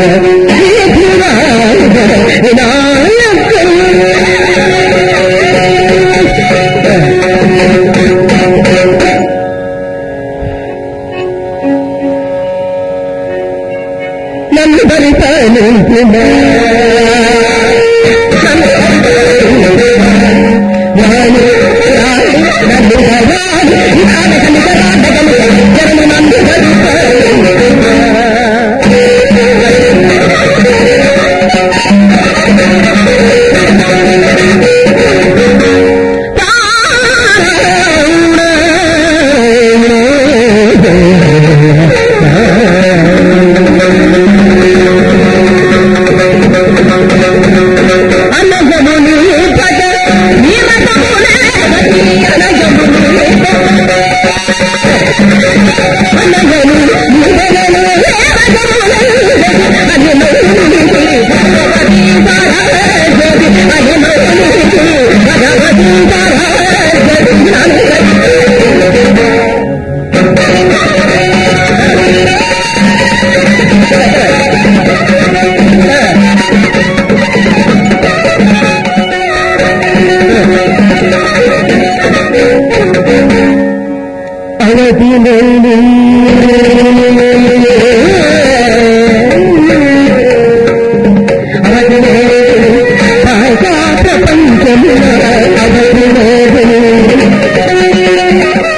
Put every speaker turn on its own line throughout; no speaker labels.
నన్ను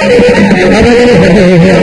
¡Vamos a ver!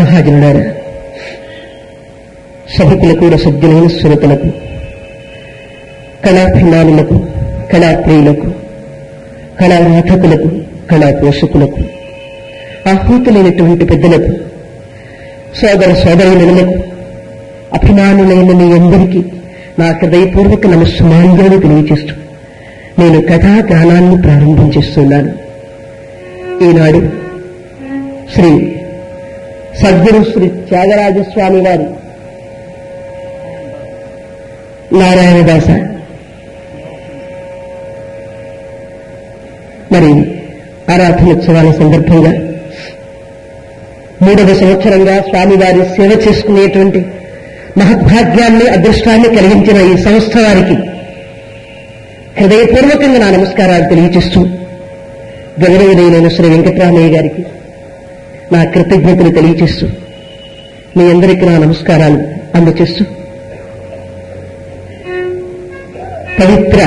మహాజనుడారా సభికులకు రసజ్ఞులైన సురతులకు కళాభిమానులకు కళాప్రియులకు కళారాధకులకు కళా పోషకులకు ఆహూతులైనటువంటి పెద్దలకు సోదర సోదరులకు అభిమానులైన మీ అందరికీ నా హృదయపూర్వక నమస్సుమాన్యాన్ని తెలియజేస్తూ నేను కథా గానాన్ని ప్రారంభం చేస్తున్నాను. ఈనాడు శ్రీ సద్గురు శ్రీ త్యాగరాజస్వామి వారి నారాయణదాస. మరి ఆరాధనోత్సవాల సందర్భంగా మూడవ సంవత్సరంగా స్వామివారి సేవ చేసుకునేటువంటి మహద్భాగ్యాన్ని అదృష్టాన్ని కలిగించిన ఈ సంస్థ వారికి హృదయపూర్వకంగా నా నమస్కారాలు తెలియజేస్తూ గౌరవనీయులైన శ్రీ వెంకటరామయ్య గారికి నా కృతజ్ఞతలు తెలియజేస్తూ మీ అందరికీ నా నమస్కారాలు అందచేస్తూ పవిత్ర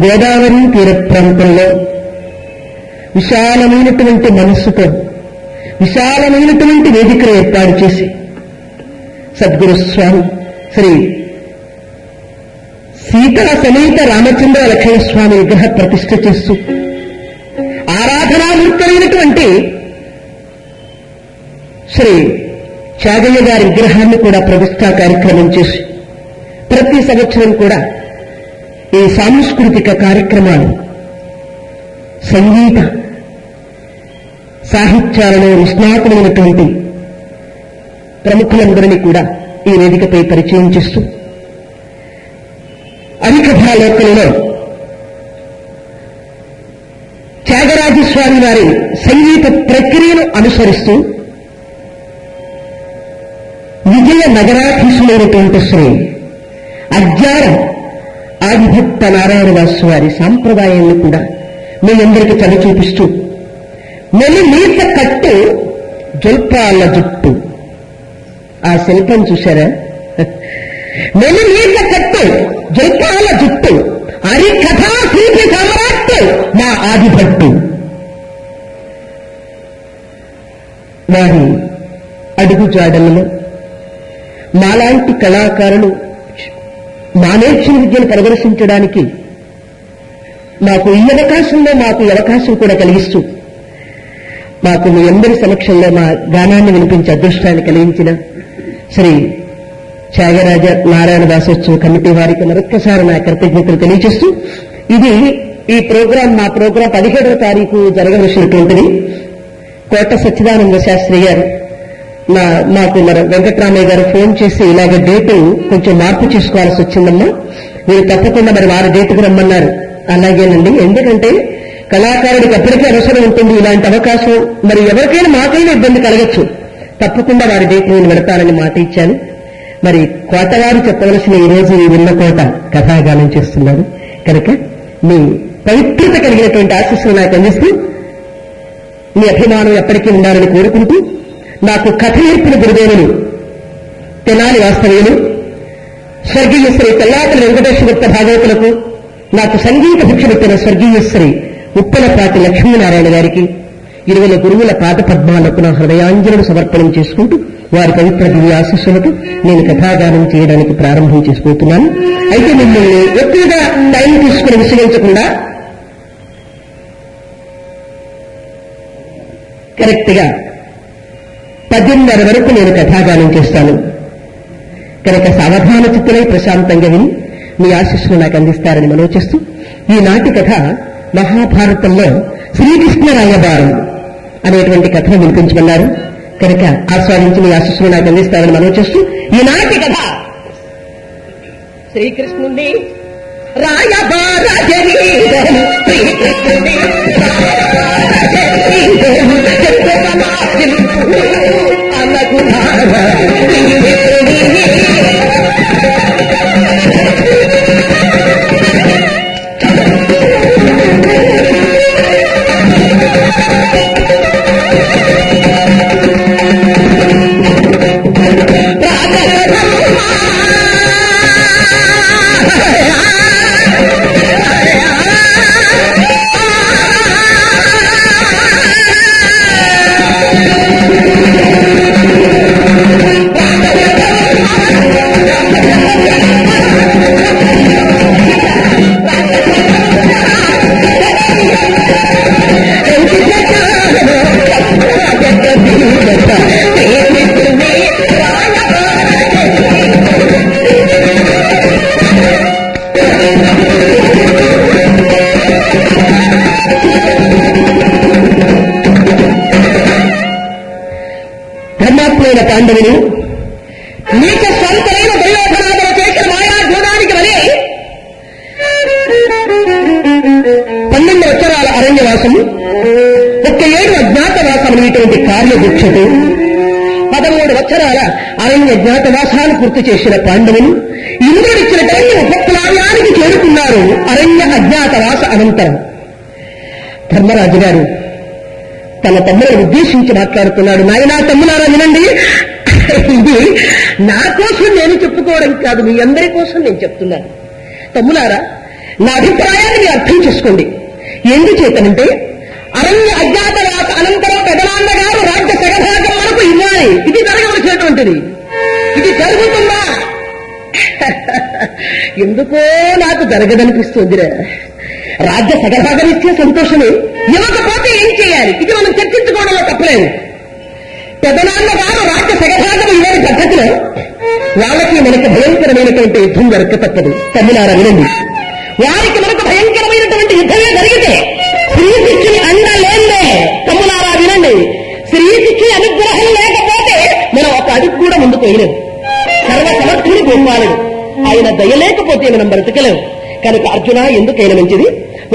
గోదావరి తీర ప్రాంతంలో విశాలమైనటువంటి మనస్సుతో విశాలమైనటువంటి వేదికను ఏర్పాటు చేసి సద్గురు స్వామి శ్రీ సీతా సమేత రామచంద్ర లక్ష్మణస్వామి విగ్రహ ప్రతిష్ఠ చేస్తూ ఆరాధనామూర్తమైనటువంటి శ్రీ చాగయ్య గారి విగ్రహాన్ని కూడా ప్రతిష్టా కార్యక్రమం చేసి ప్రతి సంవత్సరం కూడా ఈ సాంస్కృతిక కార్యక్రమాలు సంగీత సాహిత్యాలలో నిష్ణాతులైనటువంటి ప్రముఖులందరినీ కూడా ఈ వేదికపై పరిచయం చేస్తూ అధికథాలోకంలో త్యాగరాజస్వామి వారి సంగీత ప్రక్రియను అనుసరిస్తూ విజయ నగరాధీశులైనటువంటి శ్రీ అజ్ఞాన ఆదిభక్త నారాయణదాసు వారి సాంప్రదాయాన్ని కూడా మీ అందరికీ చవి చూపిస్తూ మెలి నీత కట్టు జుల్పాల జుట్టు. ఆ శిల్పం చూశారా? మెలి నీత కట్టు జుల్పాల జుట్టు. అరి కథా శిల్పి సమ్రాట్ మా ఆదిభట్టు వారి అడుగుజాడలలో మాలాంటి కళాకారులు మానేర్చిన విద్యను ప్రదర్శించడానికి మాకు ఈ అవకాశంలో మాకు ఈ అవకాశం కూడా కలిగిస్తూ మాకు మీ అందరి సమక్షంలో మా గానాన్ని వినిపించే అదృష్టాన్ని కలిగించిన శ్రీ త్యాగరాజ నారాయణ దాసోత్సవ కమిటీ వారికి మరొక్కసారి నా కృతజ్ఞతలు తెలియజేస్తూ ఇది ఈ ప్రోగ్రాం మా ప్రోగ్రాం పదిహేడవ తారీఖు జరగవలసినటువంటిది. కోట సచ్చిదానంద శాస్త్రి గారు నా మాకు మన వెంకట్రామయ్య గారు ఫోన్ చేసి ఇలాగ డేటు కొంచెం మార్పు చేసుకోవాల్సి వచ్చిందమ్మా. మీరు తప్పకుండా మరి వారి డేటుకు రమ్మన్నారు. అలాగేనండి. ఎందుకంటే కళాకారుడికి ఎప్పటికీ అవసరం ఉంటుంది ఇలాంటి అవకాశం. మరి ఎవరికైనా మాకైనా ఇబ్బంది కలగచ్చు. తప్పకుండా వారి డేట్ నేను పెడతానని మాట ఇచ్చాను. మరి కోటగారు చెప్పవలసిన ఈ రోజు ఈ విన్న కోట కథాగానం చేస్తున్నారు. కనుక మీ పవిత్రత కలిగినటువంటి ఆశస్సులు నాకు అందిస్తూ మీ అభిమానం ఎప్పటికీ ఉండాలని కోరుకుంటూ నాకు కథ నేర్పిన గురుదేవులు తెనాలి వాస్తవ్యులు స్వర్గీయ శ్రీ తెల్లాపల్లి వెంకటేశ్వరత్త భాగవతులకు నాకు సంగీత భిక్ష పెట్టిన స్వర్గీయ శ్రీ ఉప్పలపాటి లక్ష్మీనారాయణ గారికి ఇరువుల గురువుల పాద పద్మాలకు నా హృదయాంజలను సమర్పణం చేసుకుంటూ వారి పవిత్ర దివ్య ఆశీస్సులతో నేను కథాగానం చేయడానికి ప్రారంభం చేసుకుంటున్నాను. అయితే మిమ్మల్ని ఎక్కువగా టైం తీసుకుని విసిగించకుండా కరెక్ట్గా పద్దెనిమిదిన్నర వరకు నేను కథాగానం చేస్తాను. కనుక సావధాన చిత్తులై ప్రశాంతంగా విని మీ ఆశీస్సులు నాకు అందిస్తారని మనోచిస్తూ చేస్తూ ఈనాటి కథ మహాభారతంలో శ్రీకృష్ణ రాయబారం అనేటువంటి కథను వినిపించమన్నారు. కనుక ఆస్వాదించి మీ ఆశీస్సులు నాకు అందిస్తారని మనోచిస్తూ చేస్తూ ఈనాటి కథ. శ్రీకృష్ణుడి రాయబార జరీదము శ్రీకృష్ణుడి
ఆ
దీక్షతే పదమూడు వత్సరాల అరణ్య జ్ఞాతవాసాలు పూర్తి చేసిన పాండవులు ఇంద్రుడిచ్చిన ఇంద్రుడిచ్చినటువంటి ఉపప్లావ్యానికి చేరుకున్నారు అరణ్య అజ్ఞాతవాస అనంతరం. ధర్మరాజు గారు తన తమ్ములను ఉద్దేశించి మాట్లాడుతున్నాడు. నాయనా తమ్ములారా వినండి. ఇది నా కోసం నేను చెప్పుకోవడం కాదు మీ అందరి కోసం నేను చెప్తున్నాను. తమ్ములారా నా అభిప్రాయాన్ని మీరు అర్థం చేసుకోండి. ఎందుచేతనంటే అరణ్య అజ్ఞాత అనంతరం పెదనాన్న గారు రాజ్య సగభాగం వరకు ఇవ్వాలి. ఇది జరగవలసినటువంటిది. ఇది జరుగుతుందా? ఎందుకో నాకు జరగదనిపిస్తుందిరా. రాజ్య సగభాగం ఇచ్చే సంతోషమే. ఇవ్వకపోతే ఏం చేయాలి? ఇది మనం చర్చించుకోవడంలో తప్పలేదు. పెదనాన్న గారు రాజ్య సగభాగం ఇవ్వని పద్ధతిలో వాళ్ళకి మనకు భయంకరమైనటువంటి యుద్ధం దొరక తప్పదు తమ్ములారా వినండి. వారికి మనకు భయంకరమైనటువంటి యుద్ధమే జరిగితే ముందుకు వేయలేము సర్వ సమర్థుని గోపాలుడు ఆయన దయలేకపోతే మనం బ్రతకలేము. కనుక అర్జున ఎందుకైనా మంచిది?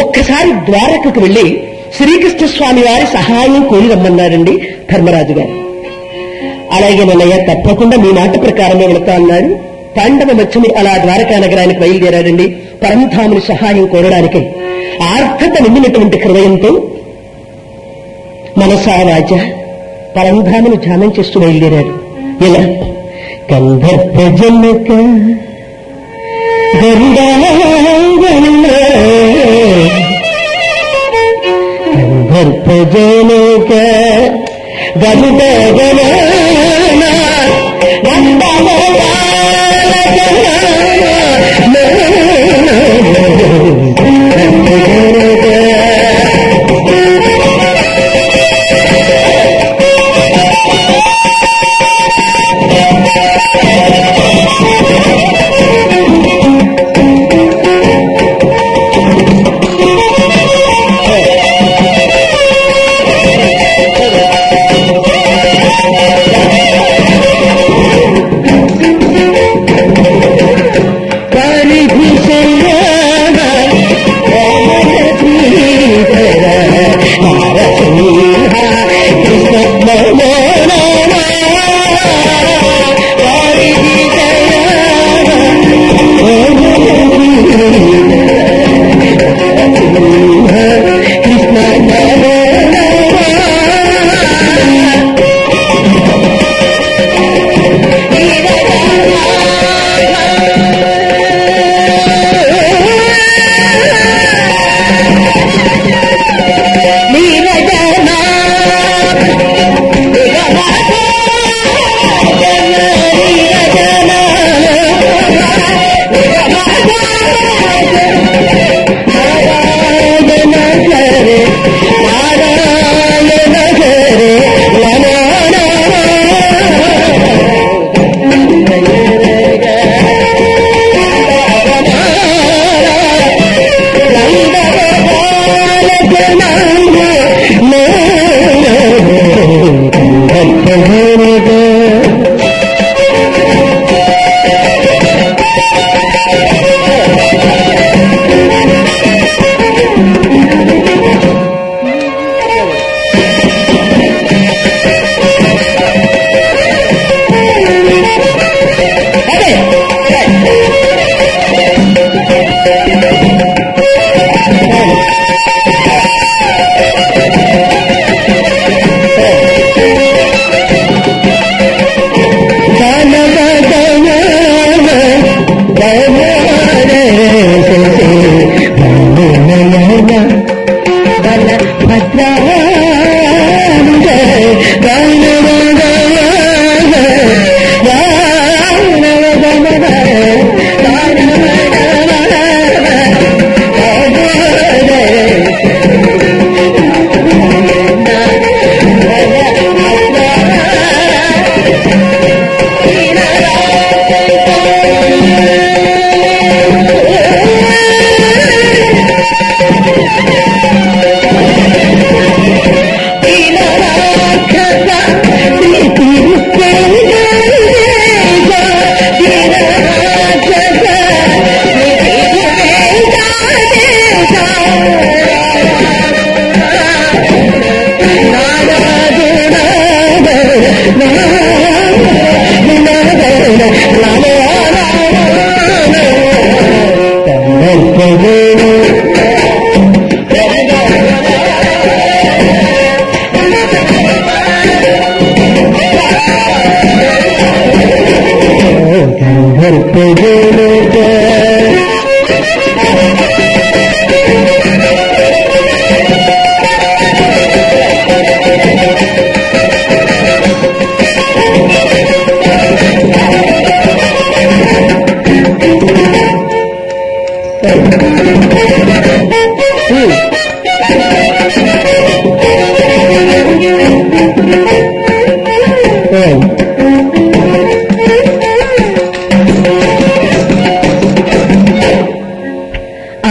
ఒక్కసారి ద్వారకకు వెళ్ళి శ్రీకృష్ణ స్వామి వారి సహాయం కోరి రమ్మన్నారండి ధర్మరాజు గారు. అలాగే నన్నయ్య తప్పకుండా మీ మాట ప్రకారమే వెళతా అన్నాడు. పాండవ మధ్యమి అలా ద్వారకా నగరానికి బయలుదేరాడండి పరంధాముని సహాయం కోరడానికి. ఆర్థత నిండినటువంటి హృదయంతో మనసా వాచ పరంధాముని ధ్యానం చేస్తూ బయలుదేరాడు ఇలా. గంధర్వ జనక గంధర్వ జనక గరుడ గణన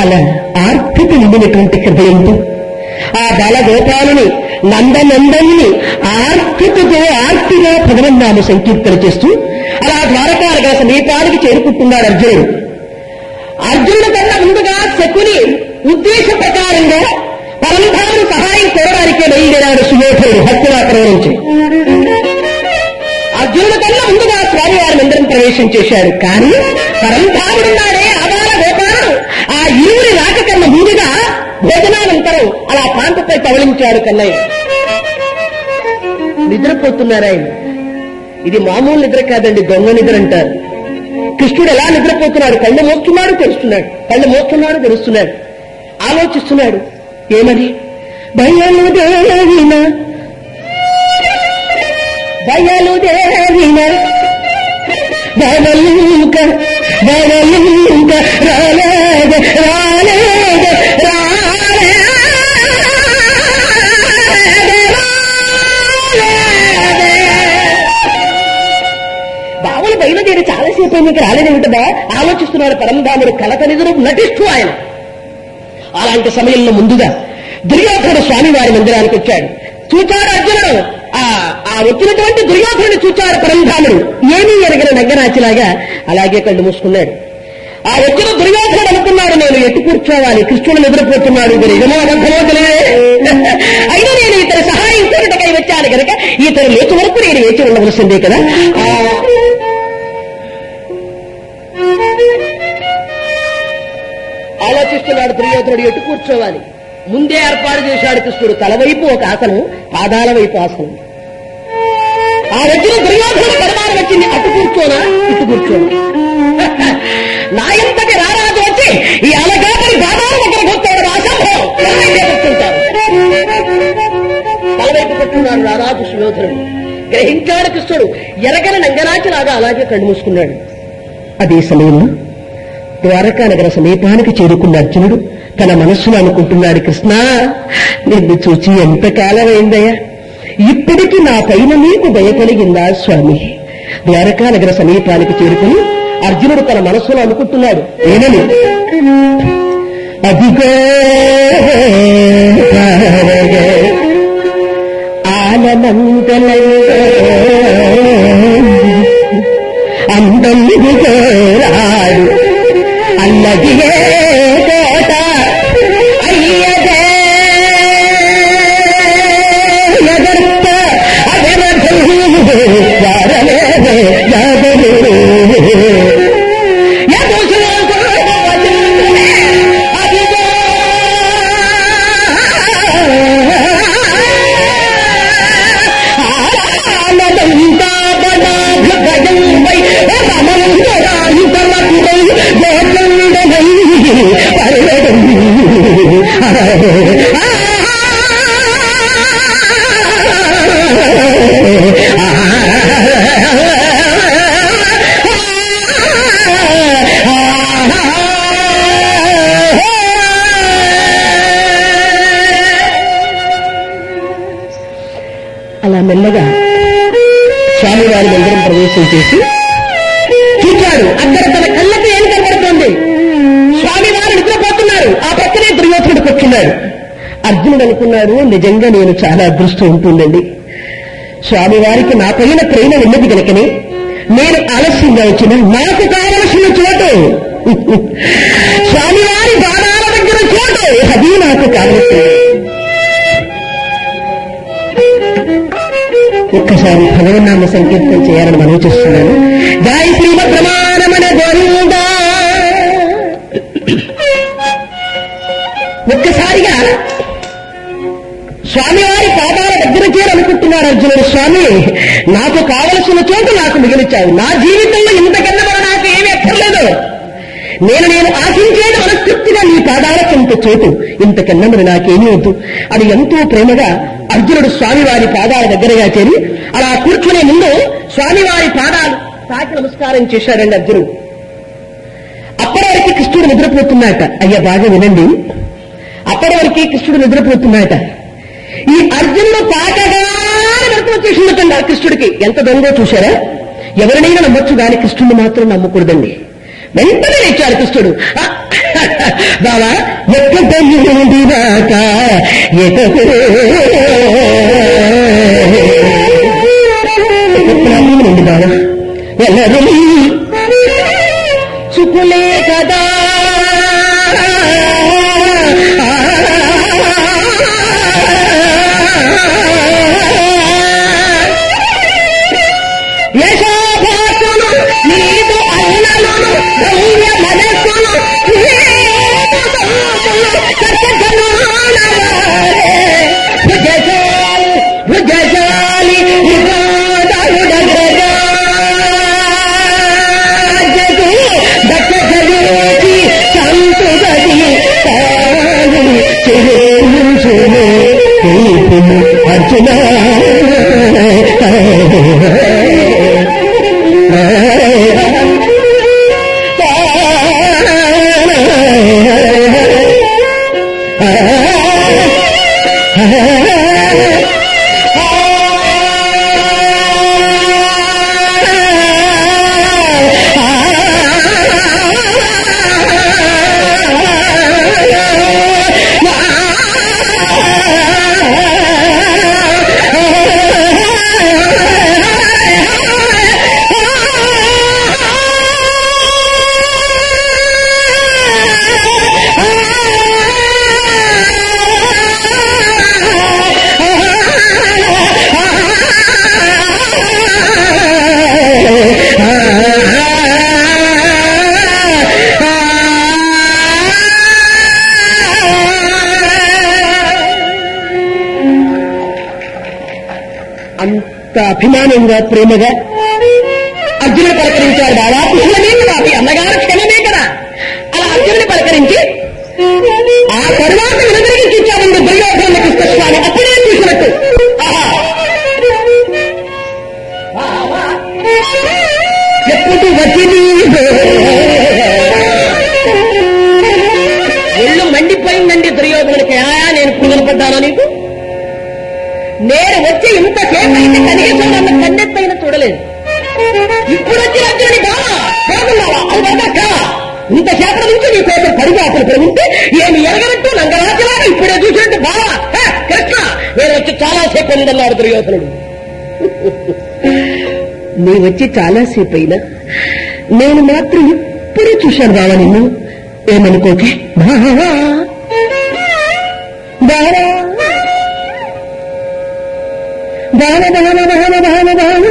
అలా ఆర్థిక నిండినటువంటి హృదయంతో ఆ బాలగోపాలని నందనందని ఆర్థికతో ఆర్తిగా భగవన్నామ సంకీర్తన చేస్తూ అలా ద్వారకాలుగా సమీపానికి చేరుకుంటున్నాడు అర్జునుడు. అర్జునుడు కన్నా ముందుగా శకుని ఉద్దేశ ప్రకారంగా పరంధాను సహాయం కోరడానికే బయలుదేరాడు సుయోధుడు హత్యవాకరం ప్రవేశం చేశాడు. కానీ పరంధాముడున్నాడే ఆధార గోపాలుడు ఆ ఇరువురి రాక కన్నా ముందుగా భోజనానంతరం అలా ప్రాంతపై తవలించాడు కన్నయ్య. నిద్రపోతున్నారు ఆయన. ఇది మామూలు నిద్ర కాదండి దొంగ నిద్ర అంటారు. కృష్ణుడు ఎలా నిద్రపోతున్నాడు? కళ్ళు మోస్తున్నాడు తెలుస్తున్నాడు. కళ్ళు మోస్తున్నాడు తెలుస్తున్నాడు. ఆలోచిస్తున్నాడు. ఏమని బయలుదేరిన బయలుదేరిన బయలుక బయలుక రాలేద రాలేద బావులు బయలుదేరి చాలాసేపు మీకు రాలేదేమిటదా ఆలోచిస్తున్నాడు పరంధాముడు కలకనిదురు నటిస్తూ ఆయన అలాంటి సమయంలో ముందుగా దుర్యాక్రోల స్వామి వారి మందిరానికి వచ్చాడు చూచాడు అర్జునుడు ఆ వచ్చినటువంటి దుర్యోధనుడు చూచాడు పరంధాముడు. ఏమీ ఎరగిన నగ్గరాచిలాగా అలాగే కళ్ళు మూసుకున్నాడు. ఆ వచ్చిన దుర్యోధనుడు అనుకున్నాడు నేను ఎట్టు కూర్చోవాలి? కృష్ణుడు నిద్రపోతున్నాడు ఇది నిజమో అబద్ధమో తెలియదే అయినా నేను ఇతని సహాయం కోరటకై వచ్చాను కనుక ఇతను లేచి వరకు నేను వేచి ఉండవలసిందే కదా. ఆలోచిస్తున్నాడు దుర్యోధనుడు ఎటు కూర్చోవాలి? ముందే ఏర్పాటు చేశాడు కృష్ణుడు. తలవైపు ఒక ఆసనం పాదాల వైపు ఆసనం. ఆ వచ్చిన దుర్యోధన పరిమాణం వచ్చింది అటు కూర్చోనా ఇటు కూర్చోనా. నా ఇంతటి రారాజు వచ్చి ఈ అలగాపరి పాదాల దగ్గర కూర్చోవడం అసంభవం. కూర్చుంటారు? తలవైపు కూర్చున్నాడు రారాజు సుయోధనుడు. గ్రహించాడు కృష్ణుడు. ఎరగని నంగరాజులాగా అలాగే కళ్ళు మూసుకున్నాడు. అదే సమయంలో ద్వారకా నగర సమీపానికి చేరుకున్న అర్జునుడు తన మనస్సును అనుకుంటున్నాడు కృష్ణ నిన్ను చూచి ఎంత కాలమైందయ్యా? ఇప్పటికి నా పైన నీకు దయ కలిగిందా స్వామి? ద్వారకా నగర సమీపానికి చేరుకుని అర్జునుడు తన మనస్సులో అనుకుంటున్నాడు. ఏమని? అదిగో ఆనమందల అందం అల్లదియే కోట అనుకున్నాడు నిజంగా నేను చాలా అదృష్టం ఉంటుందండి. స్వామివారికి నా పైన ప్రేమ ఉన్నది కనుకనే నేను ఆలస్యంగా వచ్చిన నాకు కావలసిన చోటు. స్వామివారి బాణాల దగ్గర చోటు. అది నాకు కావలసింది. ఒక్కసారి భగవన్నామ సంకీర్తన చేయాలని మనవి చేస్తున్నాను. జై శ్రీమద్ ప్రమాణమన గోవింద. ఒక్కసారిగా స్వామివారి పాదాల దగ్గర చేయాలనుకుంటున్నారు అర్జునుడు. స్వామి నాకు కావలసిన చోటు నాకు మిగిలిచావు నా జీవితంలో ఇంతకన్నా మనం నాకు ఏమీ నేను నేను ఆశించేది మనస్తృప్తిగా నీ పాదాలకు ఇంత చోటు. ఇంతకన్నా మరి నాకేమీ వద్దు. అది ఎంతో ప్రేమగా అర్జునుడు స్వామివారి పాదాల దగ్గరగా చేరి అలా కూర్చునే ముందు స్వామివారి పాదాలు తాకి నమస్కారం చేశాడండి అర్జునుడు. అప్పటి వరకు కృష్ణుడు నిద్రపోతున్నాట అయ్యా బాగా వినండి. అప్పటి వరకు కృష్ణుడు నిద్రపోతున్నాట ఈ అర్జునుడు పాటగా వరకు వచ్చేసిందటండి ఆ కృష్ణుడికి ఎంత దొంగో చూశారా ఎవరినైనా నమ్మొచ్చు కానీ కృష్ణుడిని మాత్రం నమ్మకూడదండి వెంటనే లేచాడు కృష్ణుడు బాబా బావా ఎక్కడ నుండి రాక ఎల్లరూ కదా చెరే చెరే అర్జున Yeah. అభిమానంగా ప్రేమగా అర్జునుడు పలకరించాడు. బాబా కృష్ణమే కదా మీ అన్నగారు క్షణమే కదా. అలా అర్జునుడు పలకరించి ఆ తరువాత వినదరికి ఇచ్చామండి దుర్యోధన కృష్ణస్వామి. అప్పుడే చూసినట్టు. ఎప్పుడు వచ్చి ఒళ్ళు మండిపోయిందండి దుర్యోధనుడికి. ఆయా నేను ఇప్పుడు కనపడ్డానా నీకు? నేను వచ్చి ఇంతసేపు అయితే కనీసం నన్ను కన్నెత్తైనా చూడలేదు. ఇప్పుడు వచ్చి అర్జునుడి బావా బాగున్నావా అది ఇంతసేపటి నుంచి నీ కోసం పడిగాపులు పెరుగుంటే ఏమి ఎరగనట్టు నంగరాజులాగా ఇప్పుడే చూసినట్టు బావా కృష్ణ నేను వచ్చి చాలా సేపు ఉందన్నాడు దుర్యోధనుడు. నీ వచ్చి చాలాసేపు అయినా నేను మాత్రం ఇప్పుడే చూశాను బావా నిన్ను. ఏమనుకోకే? బావా బావా. బావ బావ బావ బావ బావ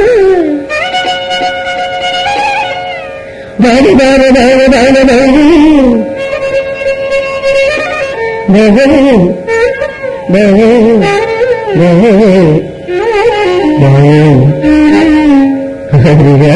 బావ బావ బావ బావ బావ బావ బావ ఎప్పుడు